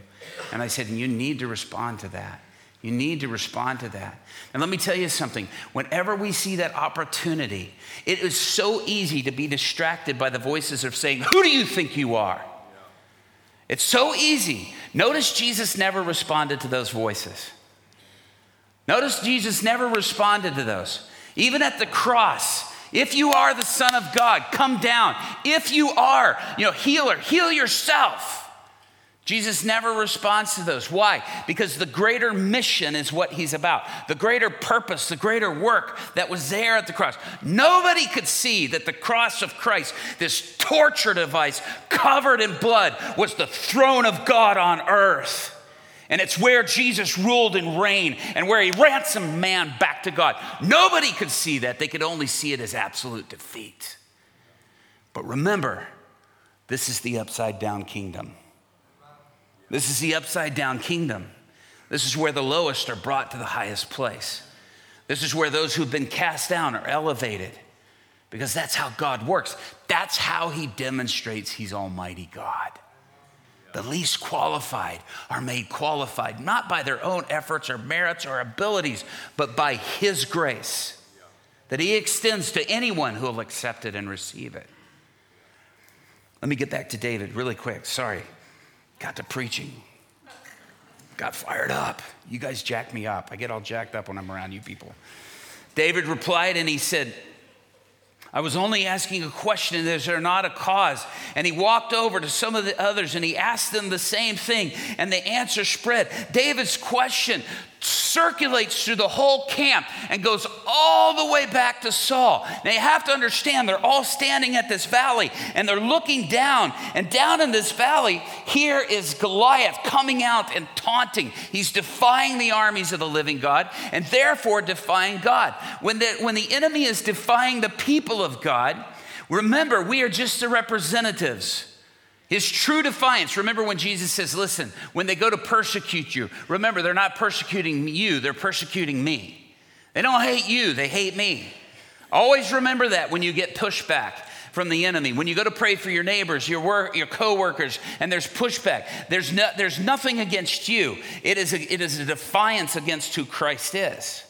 And I said, and you need to respond to that. You need to respond to that. And let me tell you something whenever we see that opportunity, it is so easy to be distracted by the voices of saying, Who do you think you are? It's so easy. Notice Jesus never responded to those voices. Notice Jesus never responded to those. Even at the cross, if you are the Son of God, come down. If you are, you know, healer, heal yourself. Jesus never responds to those. Why? Because the greater mission is what he's about. The greater purpose, the greater work that was there at the cross. Nobody could see that the cross of Christ, this torture device covered in blood, was the throne of God on earth. And it's where Jesus ruled and reigned and where he ransomed man back to God. Nobody could see that. They could only see it as absolute defeat. But remember, this is the upside down kingdom. This is the upside down kingdom. This is where the lowest are brought to the highest place. This is where those who've been cast down are elevated because that's how God works. That's how he demonstrates he's Almighty God. The least qualified are made qualified, not by their own efforts or merits or abilities, but by His grace that He extends to anyone who will accept it and receive it. Let me get back to David really quick. Sorry. Got to preaching. Got fired up. You guys jack me up. I get all jacked up when I'm around you people. David replied and he said, I was only asking a question, is there not a cause? And he walked over to some of the others and he asked them the same thing, and the answer spread. David's question circulates through the whole camp and goes all the way back to Saul. Now you have to understand, they're all standing at this valley and they're looking down. And down in this valley, here is Goliath coming out and taunting. He's defying the armies of the living God and therefore defying God. When the, when the enemy is defying the people of God, remember, we are just the representatives. His true defiance. Remember when Jesus says, Listen, when they go to persecute you, remember they're not persecuting you, they're persecuting me. They don't hate you, they hate me. Always remember that when you get pushback from the enemy. When you go to pray for your neighbors, your work, your coworkers, and there's pushback, there's, no, there's nothing against you. It is, a, it is a defiance against who Christ is.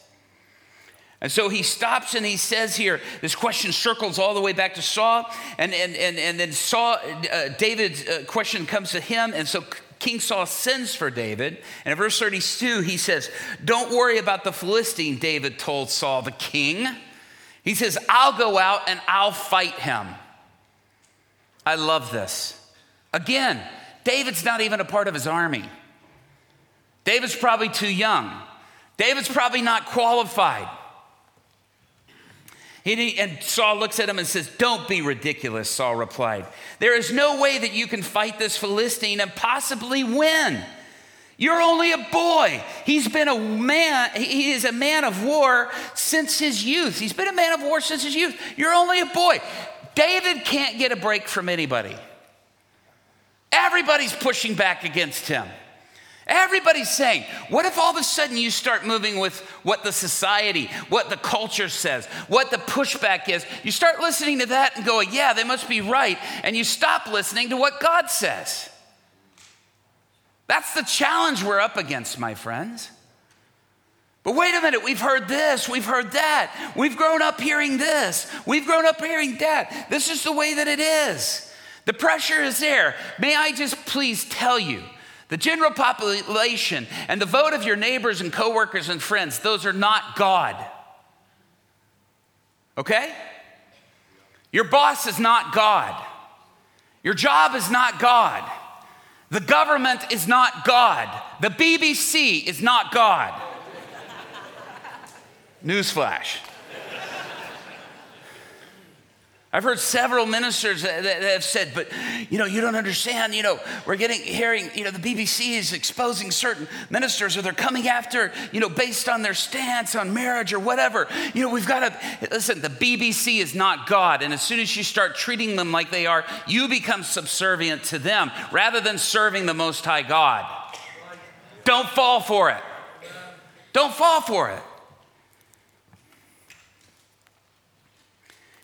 And so he stops and he says here, this question circles all the way back to Saul. And, and, and, and then Saul, uh, David's uh, question comes to him. And so King Saul sends for David. And in verse 32, he says, Don't worry about the Philistine, David told Saul, the king. He says, I'll go out and I'll fight him. I love this. Again, David's not even a part of his army. David's probably too young. David's probably not qualified. He, and Saul looks at him and says, Don't be ridiculous, Saul replied. There is no way that you can fight this Philistine and possibly win. You're only a boy. He's been a man, he is a man of war since his youth. He's been a man of war since his youth. You're only a boy. David can't get a break from anybody. Everybody's pushing back against him. Everybody's saying, what if all of a sudden you start moving with what the society, what the culture says, what the pushback is? You start listening to that and going, yeah, they must be right. And you stop listening to what God says. That's the challenge we're up against, my friends. But wait a minute, we've heard this, we've heard that. We've grown up hearing this, we've grown up hearing that. This is the way that it is. The pressure is there. May I just please tell you, the general population and the vote of your neighbors and coworkers and friends, those are not God. Okay? Your boss is not God. Your job is not God. The government is not God. The BBC is not God. Newsflash. I've heard several ministers that, have said, but you know, you don't understand. You know, we're getting hearing, you know, the BBC is exposing certain ministers or they're coming after, you know, based on their stance on marriage or whatever. You know, we've got to listen, the BBC is not God. And as soon as you start treating them like they are, you become subservient to them rather than serving the Most High God. Don't fall for it. Don't fall for it.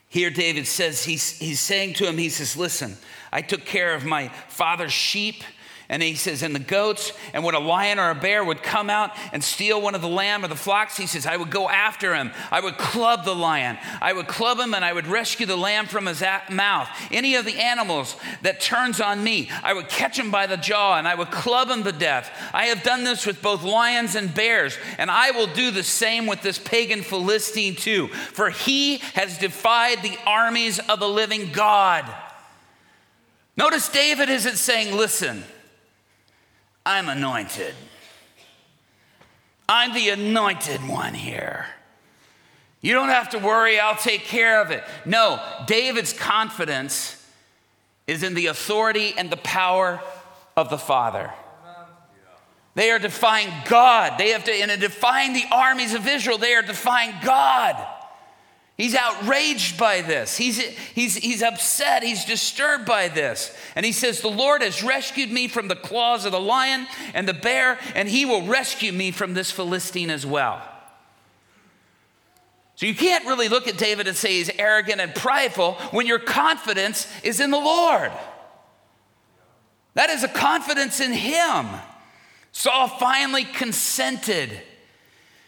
Here, David says, he's, he's saying to him, he says, Listen, I took care of my father's sheep and he says, and the goats, and when a lion or a bear would come out and steal one of the lamb or the flocks, he says, I would go after him. I would club the lion. I would club him and I would rescue the lamb from his mouth. Any of the animals that turns on me, I would catch him by the jaw and I would club him to death. I have done this with both lions and bears, and I will do the same with this pagan Philistine too, for he has defied the armies of the living God. Notice David isn't saying, listen, I'm anointed. I'm the anointed one here. You don't have to worry, I'll take care of it. No, David's confidence is in the authority and the power of the Father. They are defying God. They have to, in defying the armies of Israel, they are defying God. He's outraged by this. He's, he's, he's upset. He's disturbed by this. And he says, The Lord has rescued me from the claws of the lion and the bear, and he will rescue me from this Philistine as well. So you can't really look at David and say he's arrogant and prideful when your confidence is in the Lord. That is a confidence in him. Saul finally consented.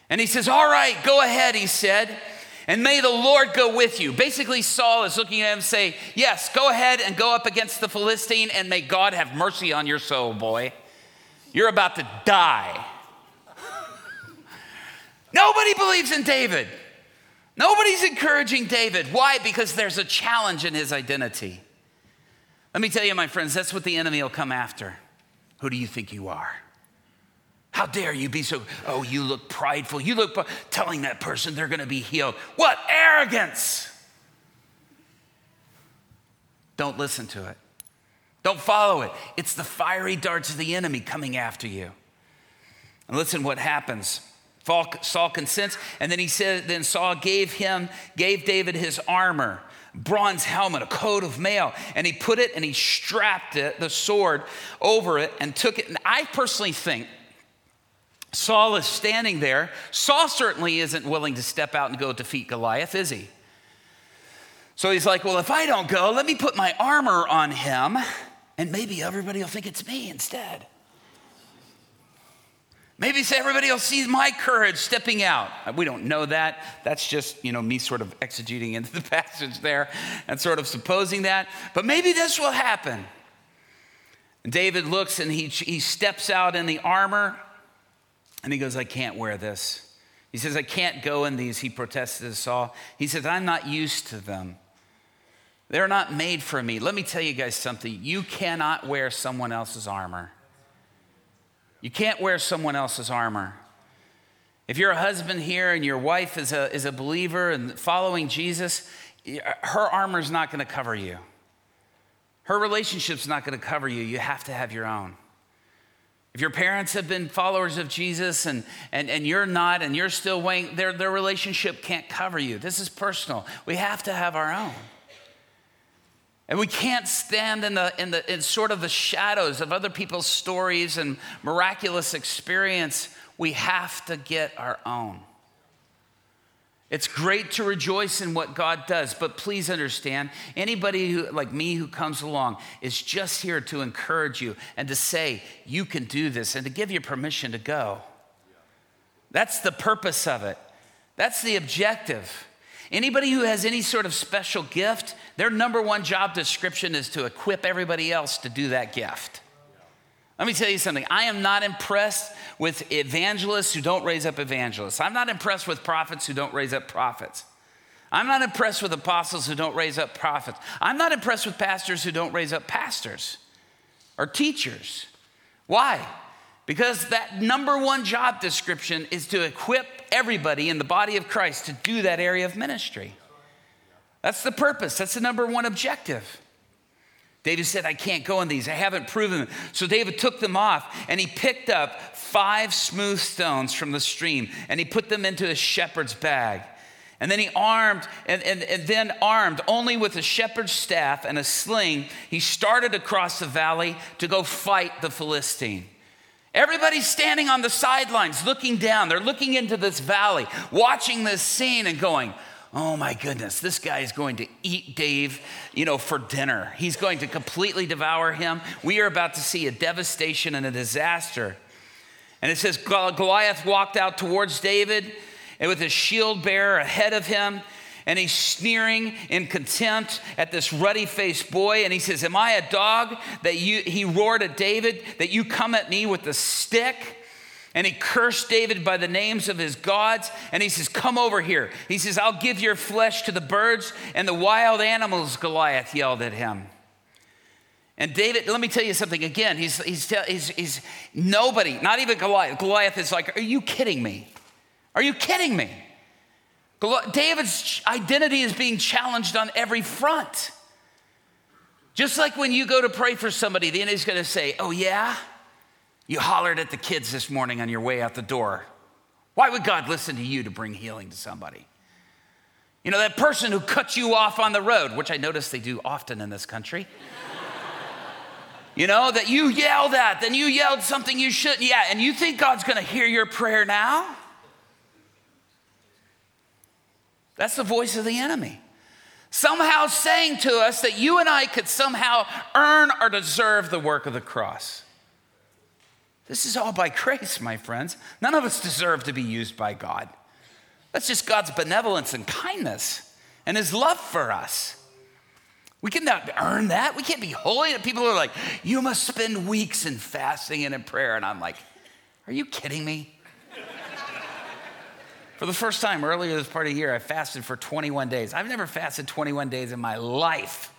And he says, All right, go ahead, he said, and may the Lord go with you. Basically, Saul is looking at him and say, Yes, go ahead and go up against the Philistine, and may God have mercy on your soul, boy. You're about to die. Nobody believes in David. Nobody's encouraging David. Why? Because there's a challenge in his identity. Let me tell you, my friends, that's what the enemy will come after. Who do you think you are? How dare you be so, oh, you look prideful. You look, telling that person they're going to be healed. What arrogance! Don't listen to it. Don't follow it. It's the fiery darts of the enemy coming after you. And listen what happens. Saul consents, and then he said, then Saul gave him, gave David his armor, bronze helmet, a coat of mail, and he put it and he strapped it, the sword, over it and took it. And I personally think Saul is standing there. Saul certainly isn't willing to step out and go defeat Goliath, is he? So he's like, well, if I don't go, let me put my armor on him, and maybe everybody will think it's me instead. Maybe everybody will see my courage stepping out. Uh, we don't know that. That's just, you know, me sort of exegeting into the <laughs> passage there and sort of supposing that. But maybe this will happen. And David looks and he, he steps out in the armor and he goes, I can't wear this. He says, I can't go in these. He protested to Saul. He says, I'm not used to them. They're not made for me. Let me tell you guys something. You cannot wear someone else's armor. You can't wear someone else's armor. If you're a husband here and your wife is a, is a believer and following Jesus, her armor is not going to cover you. Her relationship's not going to cover you. You have to have your own. If your parents have been followers of Jesus and, and, and you're not and you're still waiting, their, their relationship can't cover you. This is personal. We have to have our own. And we can't stand in, the, in, the, in sort of the shadows of other people's stories and miraculous experience. We have to get our own. It's great to rejoice in what God does, but please understand anybody who, like me who comes along is just here to encourage you and to say, you can do this and to give you permission to go. That's the purpose of it, that's the objective. Anybody who has any sort of special gift, their number one job description is to equip everybody else to do that gift. Let me tell you something. I am not impressed with evangelists who don't raise up evangelists. I'm not impressed with prophets who don't raise up prophets. I'm not impressed with apostles who don't raise up prophets. I'm not impressed with pastors who don't raise up pastors or teachers. Why? Because that number one job description is to equip everybody in the body of Christ to do that area of ministry. That's the purpose, that's the number one objective. David said, I can't go in these. I haven't proven them. So David took them off and he picked up five smooth stones from the stream and he put them into a shepherd's bag. And then he armed, and, and, and then armed only with a shepherd's staff and a sling, he started across the valley to go fight the Philistine. Everybody's standing on the sidelines looking down. They're looking into this valley, watching this scene and going, Oh my goodness, this guy is going to eat Dave, you know, for dinner. He's going to completely devour him. We are about to see a devastation and a disaster. And it says Goliath walked out towards David and with his shield bearer ahead of him and he's sneering in contempt at this ruddy faced boy. And he says, Am I a dog that you, he roared at David, that you come at me with a stick? And he cursed David by the names of his gods. And he says, Come over here. He says, I'll give your flesh to the birds and the wild animals, Goliath yelled at him. And David, let me tell you something again. He's, he's, he's, he's nobody, not even Goliath. Goliath is like, Are you kidding me? Are you kidding me? David's identity is being challenged on every front. Just like when you go to pray for somebody, the enemy's going to say, Oh, yeah? You hollered at the kids this morning on your way out the door. Why would God listen to you to bring healing to somebody? You know, that person who cuts you off on the road, which I notice they do often in this country. <laughs> you know, that you yelled at, then you yelled something you shouldn't. Yeah, and you think God's gonna hear your prayer now? That's the voice of the enemy. Somehow saying to us that you and I could somehow earn or deserve the work of the cross. This is all by <laughs> grace, my friends. None of us deserve to be used by God. That's just God's benevolence and kindness and his love for us. We cannot earn that. We can't be holy. People are like, you must spend weeks in fasting and in prayer. And I'm like, are you kidding me? <laughs> for the first time earlier this part of the year, I fasted for 21 days. I've never fasted 21 days in my life.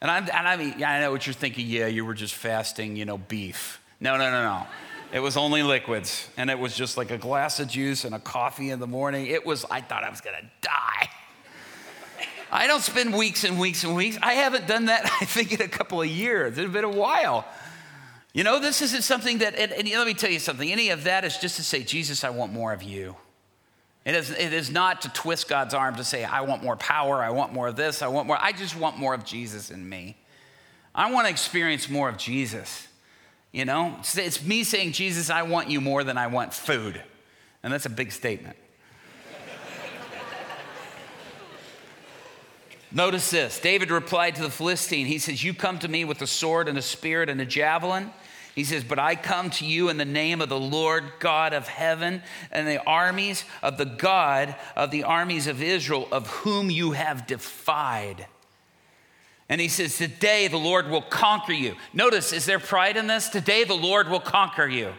And, I'm, and I mean, yeah, I know what you're thinking. Yeah, you were just fasting, you know, beef. No, no, no, no. It was only liquids, and it was just like a glass of juice and a coffee in the morning. It was, I thought I was gonna die. I don't spend weeks and weeks and weeks. I haven't done that, <laughs> I think, in a couple of years. It's been a while. You know, this isn't something that, and, and let me tell you something, any of that is just to say, Jesus, I want more of you. It is, it is not to twist God's arm to say, I want more power, I want more of this, I want more. I just want more of Jesus in me. I want to experience more of Jesus. You know, it's me saying, Jesus, I want you more than I want food. And that's a big statement. Notice this David replied to the Philistine. He says, You come to me with a sword and a spear and a javelin. He says, But I come to you in the name of the Lord God of heaven and the armies of the God of the armies of Israel, of whom you have defied. And he says, Today the Lord will conquer you. Notice, is there pride in this? Today the Lord will conquer you.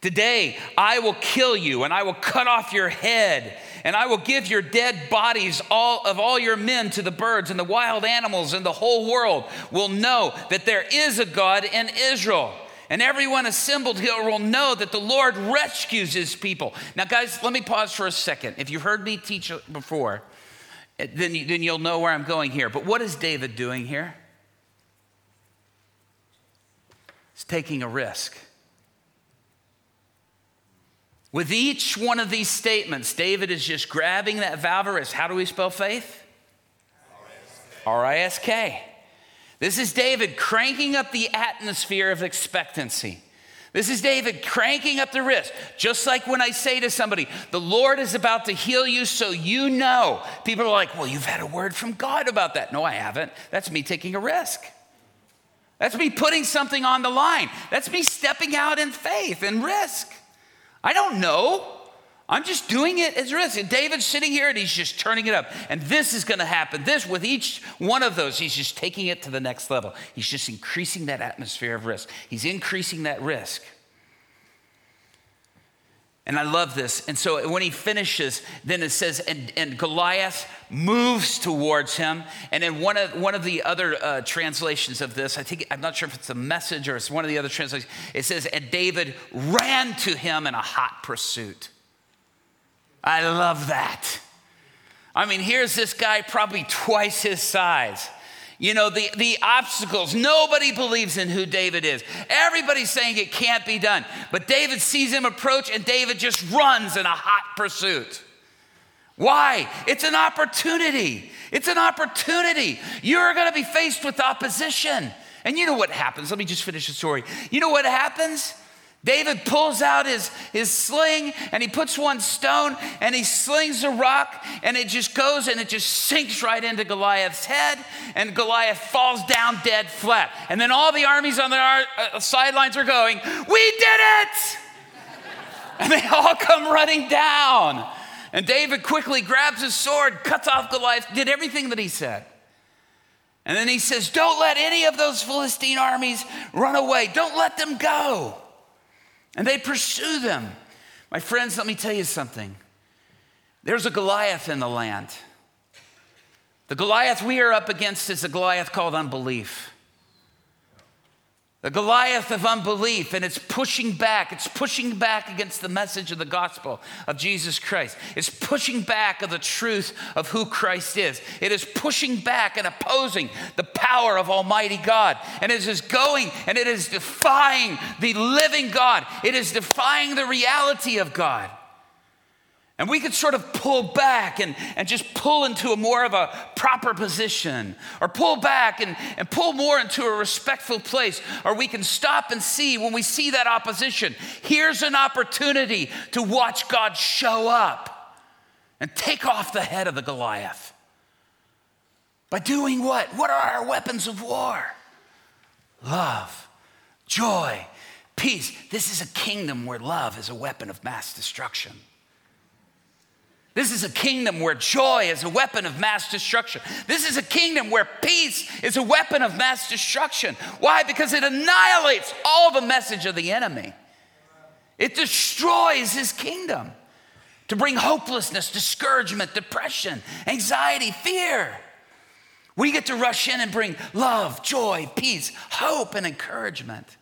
Today I will kill you and I will cut off your head and I will give your dead bodies all of all your men to the birds and the wild animals and the whole world will know that there is a God in Israel. And everyone assembled here will know that the Lord rescues his people. Now, guys, let me pause for a second. If you've heard me teach before, then, then you'll know where I'm going here. But what is David doing here? He's taking a risk. With each one of these statements, David is just grabbing that valve. How do we spell faith? R I S K. This is David cranking up the atmosphere of expectancy. This is David cranking up the wrist. Just like when I say to somebody, the Lord is about to heal you, so you know. People are like, well, you've had a word from God about that. No, I haven't. That's me taking a risk. That's me putting something on the line. That's me stepping out in faith and risk. I don't know. I'm just doing it as risk. And David's sitting here and he's just turning it up. And this is going to happen. This, with each one of those, he's just taking it to the next level. He's just increasing that atmosphere of risk. He's increasing that risk. And I love this. And so when he finishes, then it says, and, and Goliath moves towards him. And in one of, one of the other uh, translations of this, I think, I'm not sure if it's a message or it's one of the other translations, it says, and David ran to him in a hot pursuit. I love that. I mean, here's this guy, probably twice his size. You know, the, the obstacles, nobody believes in who David is. Everybody's saying it can't be done. But David sees him approach, and David just runs in a hot pursuit. Why? It's an opportunity. It's an opportunity. You're going to be faced with opposition. And you know what happens? Let me just finish the story. You know what happens? David pulls out his, his sling and he puts one stone and he slings a rock and it just goes and it just sinks right into Goliath's head and Goliath falls down dead flat. And then all the armies on the uh, sidelines are going, We did it! <laughs> And they all come running down. And David quickly grabs his sword, cuts off Goliath, did everything that he said. And then he says, Don't let any of those Philistine armies run away. Don't let them go. And they pursue them. My friends, let me tell you something. There's a Goliath in the land. The Goliath we are up against is a Goliath called unbelief. The Goliath of unbelief, and it's pushing back. It's pushing back against the message of the gospel of Jesus Christ. It's pushing back of the truth of who Christ is. It is pushing back and opposing the power of Almighty God. And it is going and it is defying the living God. It is defying the reality of God. And we could sort of pull back and, and just pull into a more of a proper position, or pull back and, and pull more into a respectful place, or we can stop and see when we see that opposition. Here's an opportunity to watch God show up and take off the head of the Goliath. By doing what? What are our weapons of war? Love, joy, peace. This is a kingdom where love is a weapon of mass destruction. This is a kingdom where joy is a weapon of mass destruction. This is a kingdom where peace is a weapon of mass destruction. Why? Because it annihilates all the message of the enemy. It destroys his kingdom to bring hopelessness, discouragement, depression, anxiety, fear. We get to rush in and bring love, joy, peace, hope, and encouragement.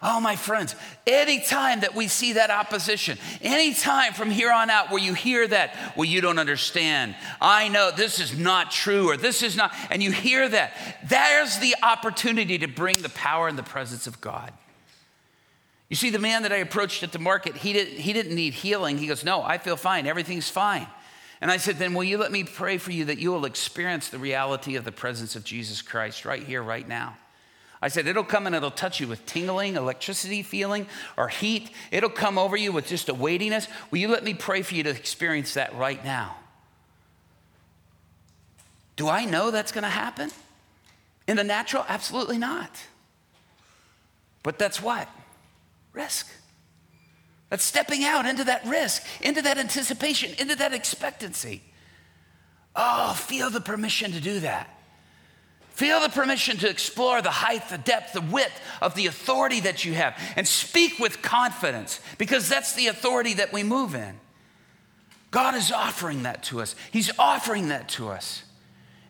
Oh, my friends, anytime that we see that opposition, anytime from here on out where you hear that, well, you don't understand, I know this is not true, or this is not, and you hear that, there's the opportunity to bring the power and the presence of God. You see, the man that I approached at the market, he, didn't, he didn't need healing. He goes, No, I feel fine. Everything's fine. And I said, Then will you let me pray for you that you will experience the reality of the presence of Jesus Christ right here, right now? I said, it'll come and it'll touch you with tingling, electricity feeling, or heat. It'll come over you with just a weightiness. Will you let me pray for you to experience that right now? Do I know that's going to happen? In the natural? Absolutely not. But that's what? Risk. That's stepping out into that risk, into that anticipation, into that expectancy. Oh, feel the permission to do that. Feel the permission to explore the height, the depth, the width of the authority that you have and speak with confidence because that's the authority that we move in. God is offering that to us. He's offering that to us.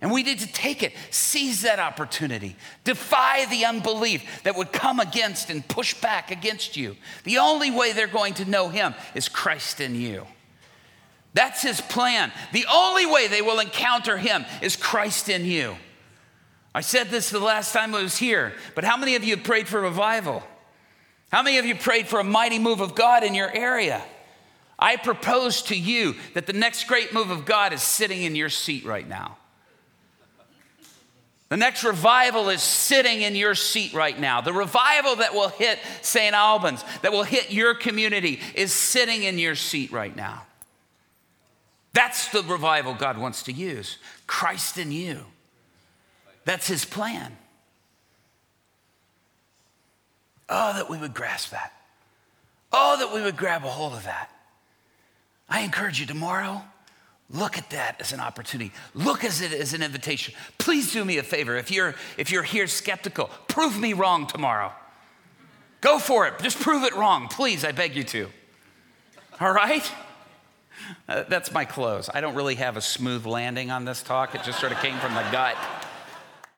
And we need to take it, seize that opportunity, defy the unbelief that would come against and push back against you. The only way they're going to know Him is Christ in you. That's His plan. The only way they will encounter Him is Christ in you. I said this the last time I was here, but how many of you have prayed for revival? How many of you prayed for a mighty move of God in your area? I propose to you that the next great move of God is sitting in your seat right now. The next revival is sitting in your seat right now. The revival that will hit St. Albans, that will hit your community, is sitting in your seat right now. That's the revival God wants to use Christ in you. That's his plan. Oh, that we would grasp that. Oh, that we would grab a hold of that. I encourage you tomorrow, look at that as an opportunity. Look at it as an invitation. Please do me a favor. If you're, if you're here skeptical, prove me wrong tomorrow. Go for it. Just prove it wrong. Please, I beg you to. All right? Uh, that's my close. I don't really have a smooth landing on this talk. It just sort of came from the gut.